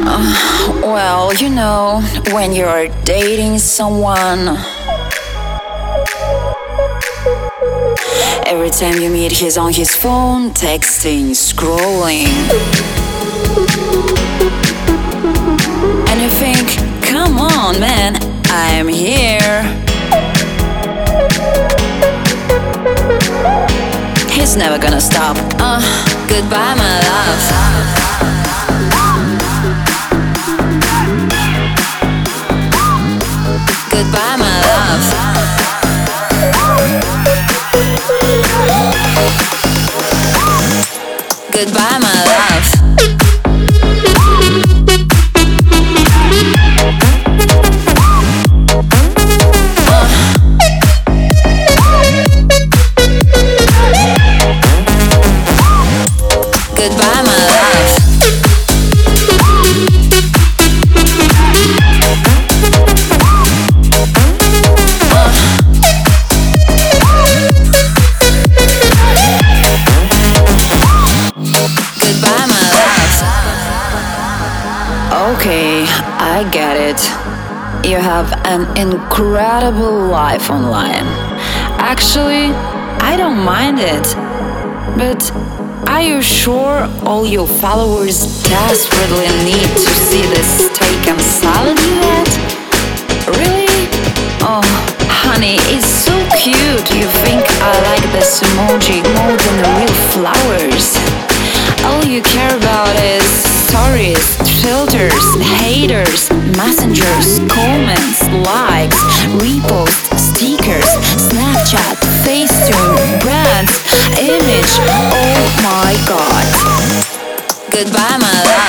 Well, you know, when you're dating someone, every time you meet, he's on his phone, texting, scrolling. And you think, come on, man, I'm here. He's never gonna stop. Uh, goodbye, my love. Goodbye, my love. Okay, I get it. You have an incredible life online. Actually, I don't mind it. But are you sure all your followers desperately need to see the steak and salad you? Really? Oh, honey, it's so cute. You think I like this emoji more than the real flowers. All you care about is stories, filters, haters, messengers, comments, likes, reposts, stickers, Snapchat, Facetune, brands, image. Oh my god. Goodbye, my love.